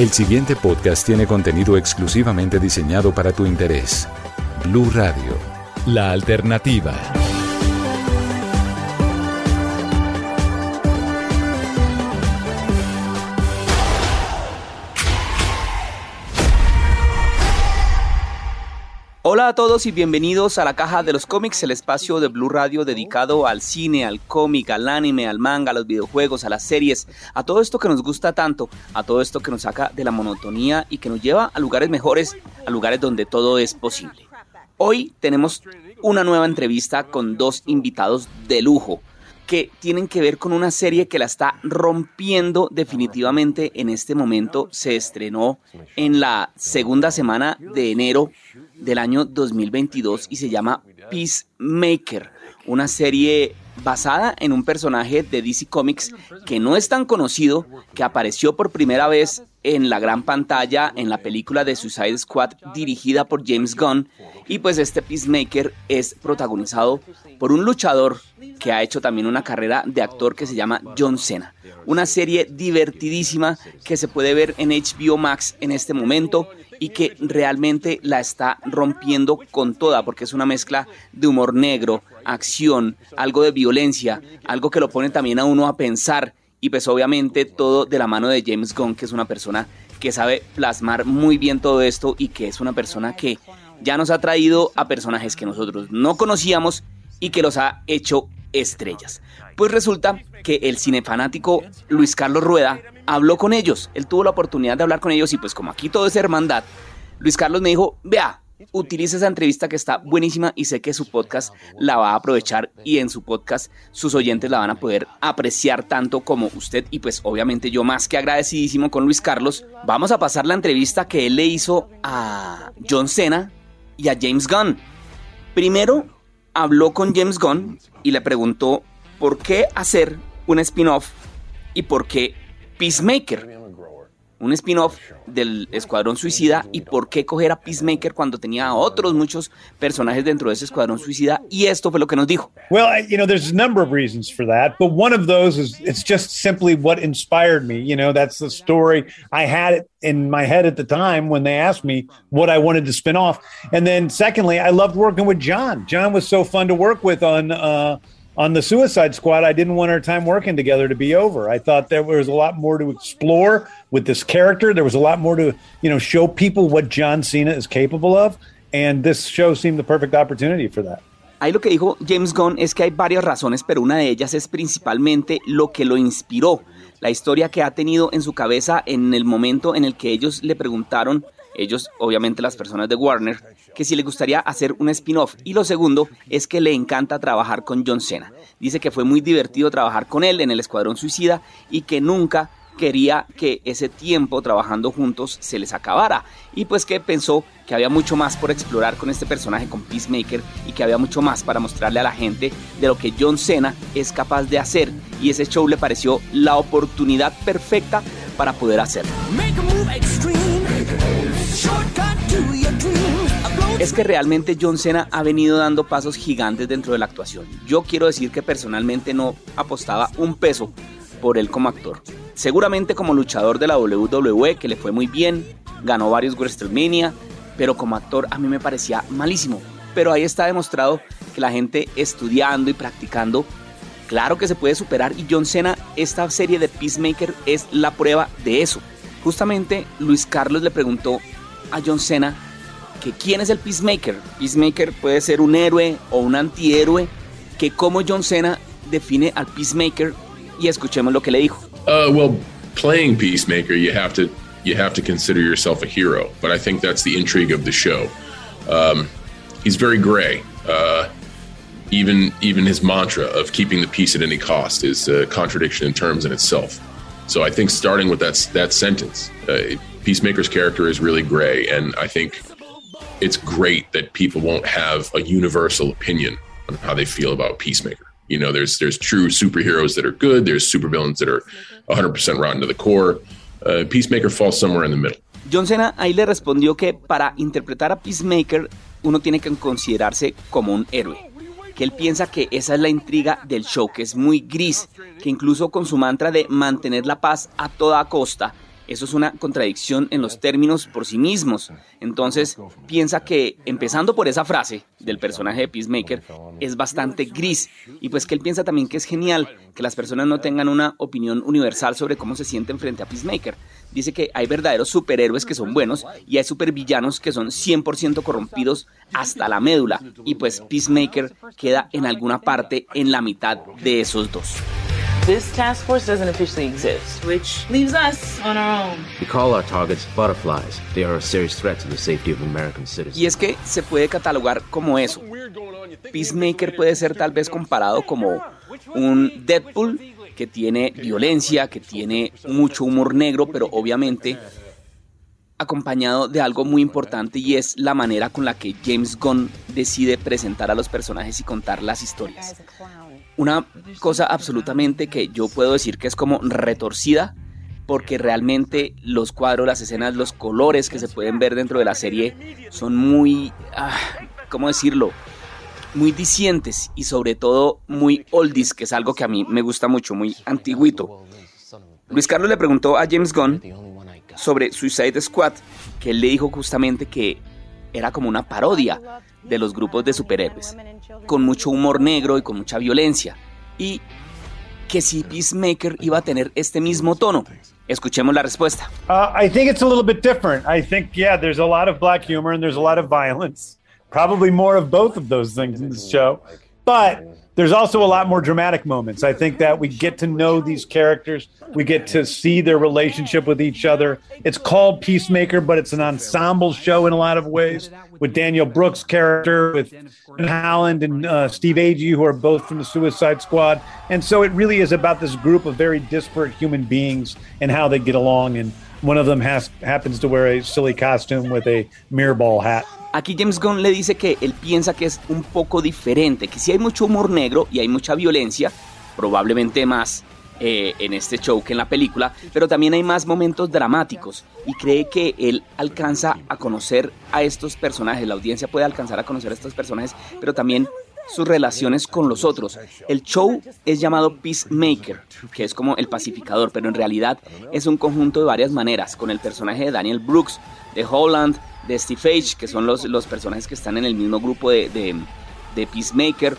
El siguiente podcast tiene contenido exclusivamente diseñado para tu interés. Blue Radio, la alternativa. Hola a todos y bienvenidos a la caja de los cómics, el espacio de Blue Radio dedicado al cine, al cómic, al anime, al manga, a los videojuegos, a las series, a todo esto que nos gusta tanto, a todo esto que nos saca de la monotonía y que nos lleva a lugares mejores, a lugares donde todo es posible. Hoy tenemos una nueva entrevista con dos invitados de lujo que tienen que ver con una serie que la está rompiendo definitivamente en este momento. Se estrenó en la segunda semana de enero del año 2022 y se llama Peacemaker, una serie basada en un personaje de DC Comics que no es tan conocido, que apareció por primera vez en la gran pantalla en la película de Suicide Squad dirigida por James Gunn y pues este Peacemaker es protagonizado por un luchador que ha hecho también una carrera de actor que se llama John Cena. Una serie divertidísima que se puede ver en HBO Max en este momento y que realmente la está rompiendo con toda, porque es una mezcla de humor negro, acción, algo de violencia, algo que lo pone también a uno a pensar y pues obviamente todo de la mano de James Gunn, que es una persona que sabe plasmar muy bien todo esto y que es una persona que ya nos ha traído a personajes que nosotros no conocíamos y que los ha hecho estrellas. Pues resulta que el cinefanático Luis Carlos Rueda habló con ellos. Él tuvo la oportunidad de hablar con ellos y pues como aquí todo es hermandad, Luis Carlos me dijo, vea, utilice esa entrevista que está buenísima y sé que su podcast la va a aprovechar y en su podcast sus oyentes la van a poder apreciar tanto como usted y pues obviamente yo más que agradecidísimo con Luis Carlos, vamos a pasar la entrevista que él le hizo a John Cena y a James Gunn. Primero habló con James Gunn y le preguntó por qué hacer un spin-off y por qué Peacemaker un spin-off del Escuadrón Suicida y por qué coger a Peacemaker cuando tenía otros muchos personajes dentro de ese Escuadrón Suicida y esto fue lo que nos dijo. Well, you know, there's a number of reasons for that, but one of those is it's just simply what inspired me. You know, that's the story I had it in my head at the time when they asked me what I wanted to spin off. And then secondly, I loved working with John. John was so fun to work with on uh on the Suicide Squad, I didn't want our time working together to be over. I thought there was a lot more to explore with this character. There was a lot more to, you know, show people what John Cena is capable of, and this show seemed the perfect opportunity for that. Ahí lo que dijo James Gunn es que hay varias razones, pero una de ellas es principalmente lo que lo inspiró, la historia que ha tenido en su cabeza en el momento en el que ellos le preguntaron ellos, obviamente las personas de Warner, que si le gustaría hacer un spin-off. Y lo segundo es que le encanta trabajar con John Cena. Dice que fue muy divertido trabajar con él en el Escuadrón Suicida y que nunca quería que ese tiempo trabajando juntos se les acabara y pues que pensó que había mucho más por explorar con este personaje con Peacemaker y que había mucho más para mostrarle a la gente de lo que John Cena es capaz de hacer y ese show le pareció la oportunidad perfecta para poder hacerlo. Es que realmente John Cena ha venido dando pasos gigantes dentro de la actuación. Yo quiero decir que personalmente no apostaba un peso por él como actor. Seguramente como luchador de la WWE, que le fue muy bien, ganó varios WrestleMania, pero como actor a mí me parecía malísimo. Pero ahí está demostrado que la gente estudiando y practicando, claro que se puede superar y John Cena, esta serie de Peacemaker es la prueba de eso. Justamente Luis Carlos le preguntó a John Cena que quién es el Peacemaker. Peacemaker puede ser un héroe o un antihéroe, que como John Cena define al Peacemaker y escuchemos lo que le dijo. Uh, well, playing Peacemaker, you have to you have to consider yourself a hero, but I think that's the intrigue of the show. Um, he's very gray. Uh, even even his mantra of keeping the peace at any cost is a contradiction in terms in itself. So I think starting with that that sentence, uh, Peacemaker's character is really gray, and I think it's great that people won't have a universal opinion on how they feel about Peacemaker. You know, there's true superheroes that are good, there's supervillains that are 100% rotten to the core. Uh, Peacemaker falls somewhere in the middle. John Cena ahí le respondió que para interpretar a Peacemaker uno tiene que considerarse como un héroe. Que él piensa que esa es la intriga del show, que es muy gris, que incluso con su mantra de mantener la paz a toda costa, Eso es una contradicción en los términos por sí mismos. Entonces, piensa que empezando por esa frase del personaje de Peacemaker es bastante gris. Y pues que él piensa también que es genial que las personas no tengan una opinión universal sobre cómo se sienten frente a Peacemaker. Dice que hay verdaderos superhéroes que son buenos y hay supervillanos que son 100% corrompidos hasta la médula. Y pues Peacemaker queda en alguna parte en la mitad de esos dos. This task force doesn't officially exist, which leaves us on our own. We call our targets butterflies. They are a serious threat to the safety of American citizens. Y es que se puede catalogar como eso. Peacemaker puede ser tal vez comparado como un Deadpool que tiene violencia, que tiene mucho humor negro, pero obviamente acompañado de algo muy importante y es la manera con la que James Gunn decide presentar a los personajes y contar las historias. Una cosa absolutamente que yo puedo decir que es como retorcida, porque realmente los cuadros, las escenas, los colores que se pueden ver dentro de la serie son muy, ah, ¿cómo decirlo? Muy dicientes y sobre todo muy oldies, que es algo que a mí me gusta mucho, muy antiguito. Luis Carlos le preguntó a James Gunn sobre Suicide Squad, que él le dijo justamente que era como una parodia de los grupos de superhéroes, con mucho humor negro y con mucha violencia, y que si Peacemaker iba a tener este mismo tono. Escuchemos la respuesta. Uh, I think it's a little bit different. I think, yeah, there's a lot of black humor and there's a lot of violence. Probably more of both of those things in this show. But there's also a lot more dramatic moments. I think that we get to know these characters, we get to see their relationship with each other. It's called Peacemaker, but it's an ensemble show in a lot of ways with Daniel Brooks' character, with Holland and uh, Steve Agee, who are both from the Suicide Squad. And so it really is about this group of very disparate human beings and how they get along. And one of them has, happens to wear a silly costume with a mirror ball hat. Aquí James Gunn le dice que él piensa que es un poco diferente, que si hay mucho humor negro y hay mucha violencia, probablemente más eh, en este show que en la película, pero también hay más momentos dramáticos y cree que él alcanza a conocer a estos personajes, la audiencia puede alcanzar a conocer a estos personajes, pero también sus relaciones con los otros. El show es llamado Peacemaker, que es como el pacificador, pero en realidad es un conjunto de varias maneras, con el personaje de Daniel Brooks, de Holland, de Steve Age, que son los, los personajes que están en el mismo grupo de, de, de Peacemaker.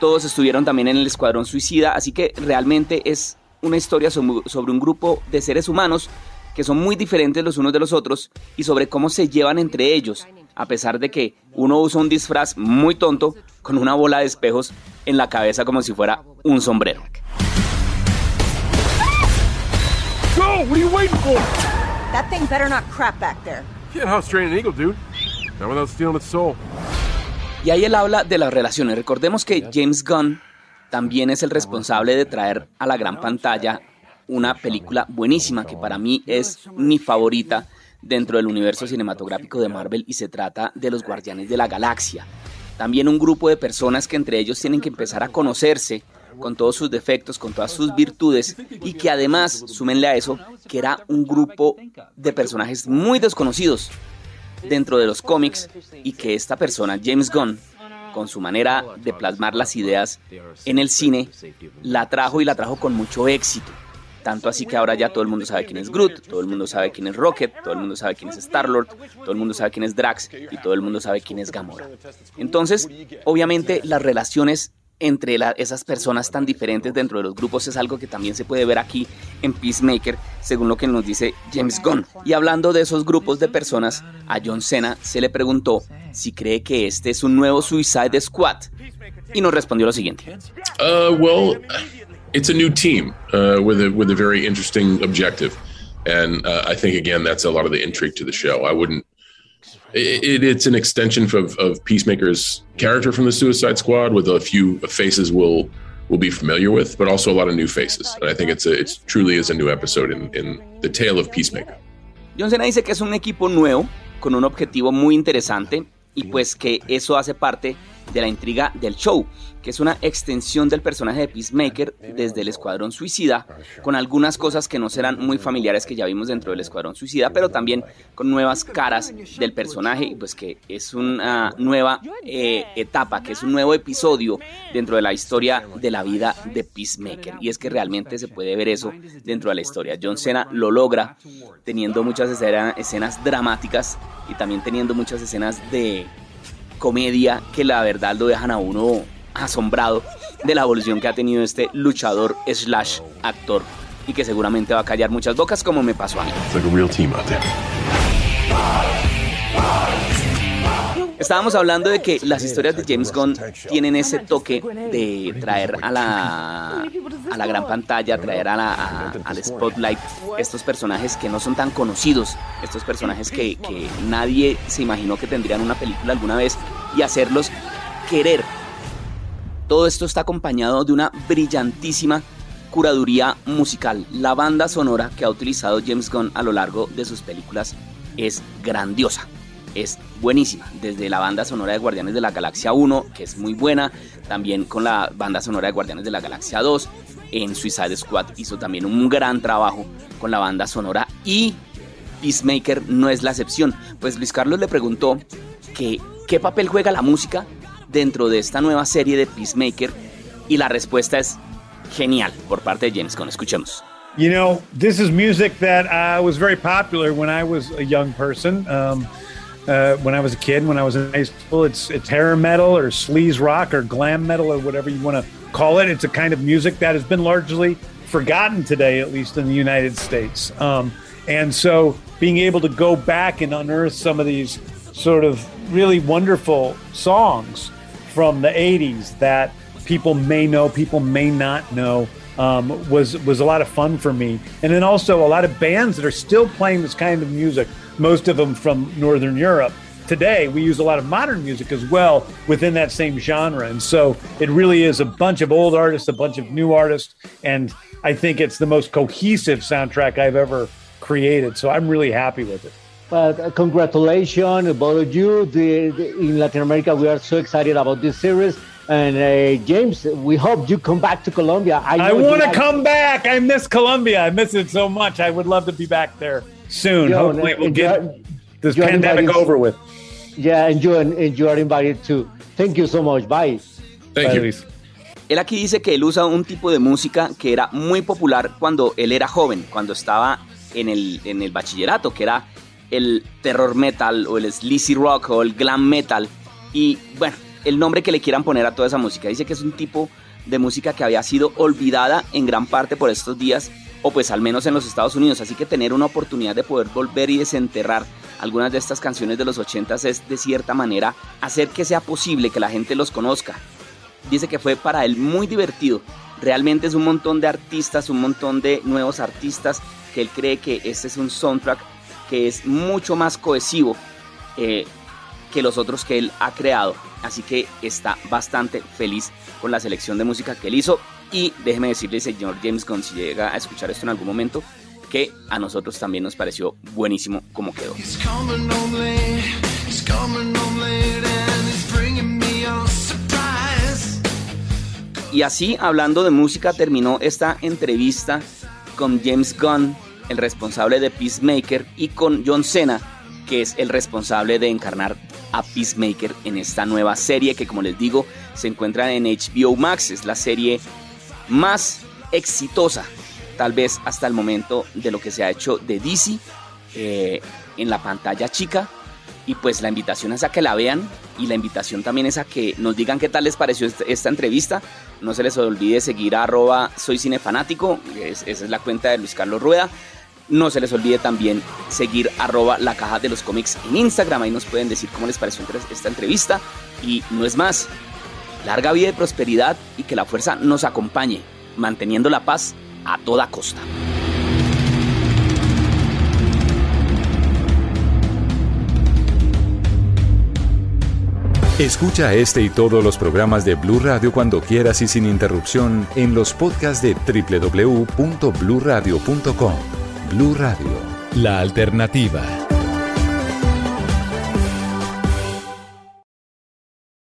Todos estuvieron también en el Escuadrón Suicida, así que realmente es una historia sobre un grupo de seres humanos que son muy diferentes los unos de los otros y sobre cómo se llevan entre ellos, a pesar de que uno usa un disfraz muy tonto con una bola de espejos en la cabeza como si fuera un sombrero. Go! What are you waiting for? That thing better not crap back there. Y ahí él habla de las relaciones. Recordemos que James Gunn también es el responsable de traer a la gran pantalla una película buenísima que para mí es mi favorita dentro del universo cinematográfico de Marvel y se trata de los Guardianes de la Galaxia. También un grupo de personas que entre ellos tienen que empezar a conocerse con todos sus defectos, con todas sus virtudes y que además, súmenle a eso, que era un grupo de personajes muy desconocidos dentro de los cómics y que esta persona, James Gunn, con su manera de plasmar las ideas en el cine, la trajo y la trajo con mucho éxito. Tanto así que ahora ya todo el mundo sabe quién es Groot, todo el mundo sabe quién es Rocket, todo el mundo sabe quién es Star-Lord, todo el mundo sabe quién es Drax y todo el mundo sabe quién es Gamora. Entonces, obviamente las relaciones entre esas personas tan diferentes dentro de los grupos es algo que también se puede ver aquí en Peacemaker, según lo que nos dice James Gunn. Y hablando de esos grupos de personas, a John Cena se le preguntó si cree que este es un nuevo Suicide Squad. Y nos respondió lo siguiente. Uh, well, it's a new team uh, with a with a very interesting objective, and uh, I think again that's a lot of the intrigue to the show. I wouldn't. It, it's an extension of, of Peacemaker's character from the Suicide Squad, with a few faces we'll will be familiar with, but also a lot of new faces. And I think it's a, it's truly is a new episode in, in the tale of Peacemaker. John Cena dice que es un equipo nuevo con un objetivo muy interesante y pues que eso hace parte de la intriga del show, que es una extensión del personaje de Peacemaker desde el Escuadrón Suicida, con algunas cosas que no serán muy familiares que ya vimos dentro del Escuadrón Suicida, pero también con nuevas caras del personaje, y pues que es una nueva eh, etapa, que es un nuevo episodio dentro de la historia de la vida de Peacemaker. Y es que realmente se puede ver eso dentro de la historia. John Cena lo logra teniendo muchas escenas dramáticas y también teniendo muchas escenas de comedia que la verdad lo dejan a uno asombrado de la evolución que ha tenido este luchador slash actor y que seguramente va a callar muchas bocas como me pasó a mí. Estábamos hablando de que las historias de James Gunn tienen ese toque de traer a la, a la gran pantalla, traer a la, al spotlight estos personajes que no son tan conocidos, estos personajes que, que nadie se imaginó que tendrían una película alguna vez y hacerlos querer. Todo esto está acompañado de una brillantísima curaduría musical. La banda sonora que ha utilizado James Gunn a lo largo de sus películas es grandiosa es buenísima. Desde la banda sonora de Guardianes de la Galaxia 1, que es muy buena, también con la banda sonora de Guardianes de la Galaxia 2. En Suicide Squad hizo también un gran trabajo con la banda sonora y Peacemaker no es la excepción. Pues Luis Carlos le preguntó que qué papel juega la música dentro de esta nueva serie de Peacemaker y la respuesta es genial por parte de James Gunn. Escuchemos. You know, this is music that uh, was very popular when I was a young person. Um, uh, when I was a kid, when I was in high school. It's it's hair metal or sleaze rock or glam metal or whatever you want to call it. It's a kind of music that has been largely forgotten today, at least in the United States. Um, and so, being able to go back and unearth some of these sort of really wonderful songs from the '80s that people may know, people may not know. Um, was was a lot of fun for me, and then also a lot of bands that are still playing this kind of music most of them from Northern Europe. Today, we use a lot of modern music as well within that same genre. And so it really is a bunch of old artists, a bunch of new artists. And I think it's the most cohesive soundtrack I've ever created. So I'm really happy with it. But uh, congratulations, both of you. The, the, in Latin America, we are so excited about this series. And uh, James, we hope you come back to Colombia. I, I want to come back. I miss Colombia. I miss it so much. I would love to be back there soon. Yo, Hopefully, we'll get this pandemic over with. Yeah, and you, and you are invited too. Thank you so much. Bye. Thank you. Él aquí dice que él usa un tipo de música que era muy popular cuando él era joven, cuando estaba en el, en el bachillerato, que era el terror metal o el sleazy rock o el glam metal. Y bueno, el nombre que le quieran poner a toda esa música. Dice que es un tipo de música que había sido olvidada en gran parte por estos días o pues al menos en los Estados Unidos. Así que tener una oportunidad de poder volver y desenterrar algunas de estas canciones de los 80 es de cierta manera hacer que sea posible que la gente los conozca. Dice que fue para él muy divertido. Realmente es un montón de artistas, un montón de nuevos artistas que él cree que este es un soundtrack que es mucho más cohesivo eh, que los otros que él ha creado. Así que está bastante feliz con la selección de música que él hizo. Y déjeme decirle, señor James Gunn, si llega a escuchar esto en algún momento, que a nosotros también nos pareció buenísimo como quedó. Y así, hablando de música, terminó esta entrevista con James Gunn, el responsable de Peacemaker, y con John Cena, que es el responsable de encarnar a Peacemaker en esta nueva serie que, como les digo, se encuentra en HBO Max. Es la serie más exitosa, tal vez hasta el momento, de lo que se ha hecho de DC eh, en la pantalla chica. Y pues la invitación es a que la vean y la invitación también es a que nos digan qué tal les pareció esta, entrevista. No se les olvide seguir a arroba soy cinefanático, esa es la cuenta de Luis Carlos Rueda. No se les olvide también seguir arroba la caja de los cómics en Instagram, ahí nos pueden decir cómo les pareció esta entrevista. Y no es más, larga vida y prosperidad y que la fuerza nos acompañe, manteniendo la paz a toda costa. Escucha este y todos los programas de Blue Radio cuando quieras y sin interrupción en los podcasts de www.bluradio.com. Blue Radio, la alternativa.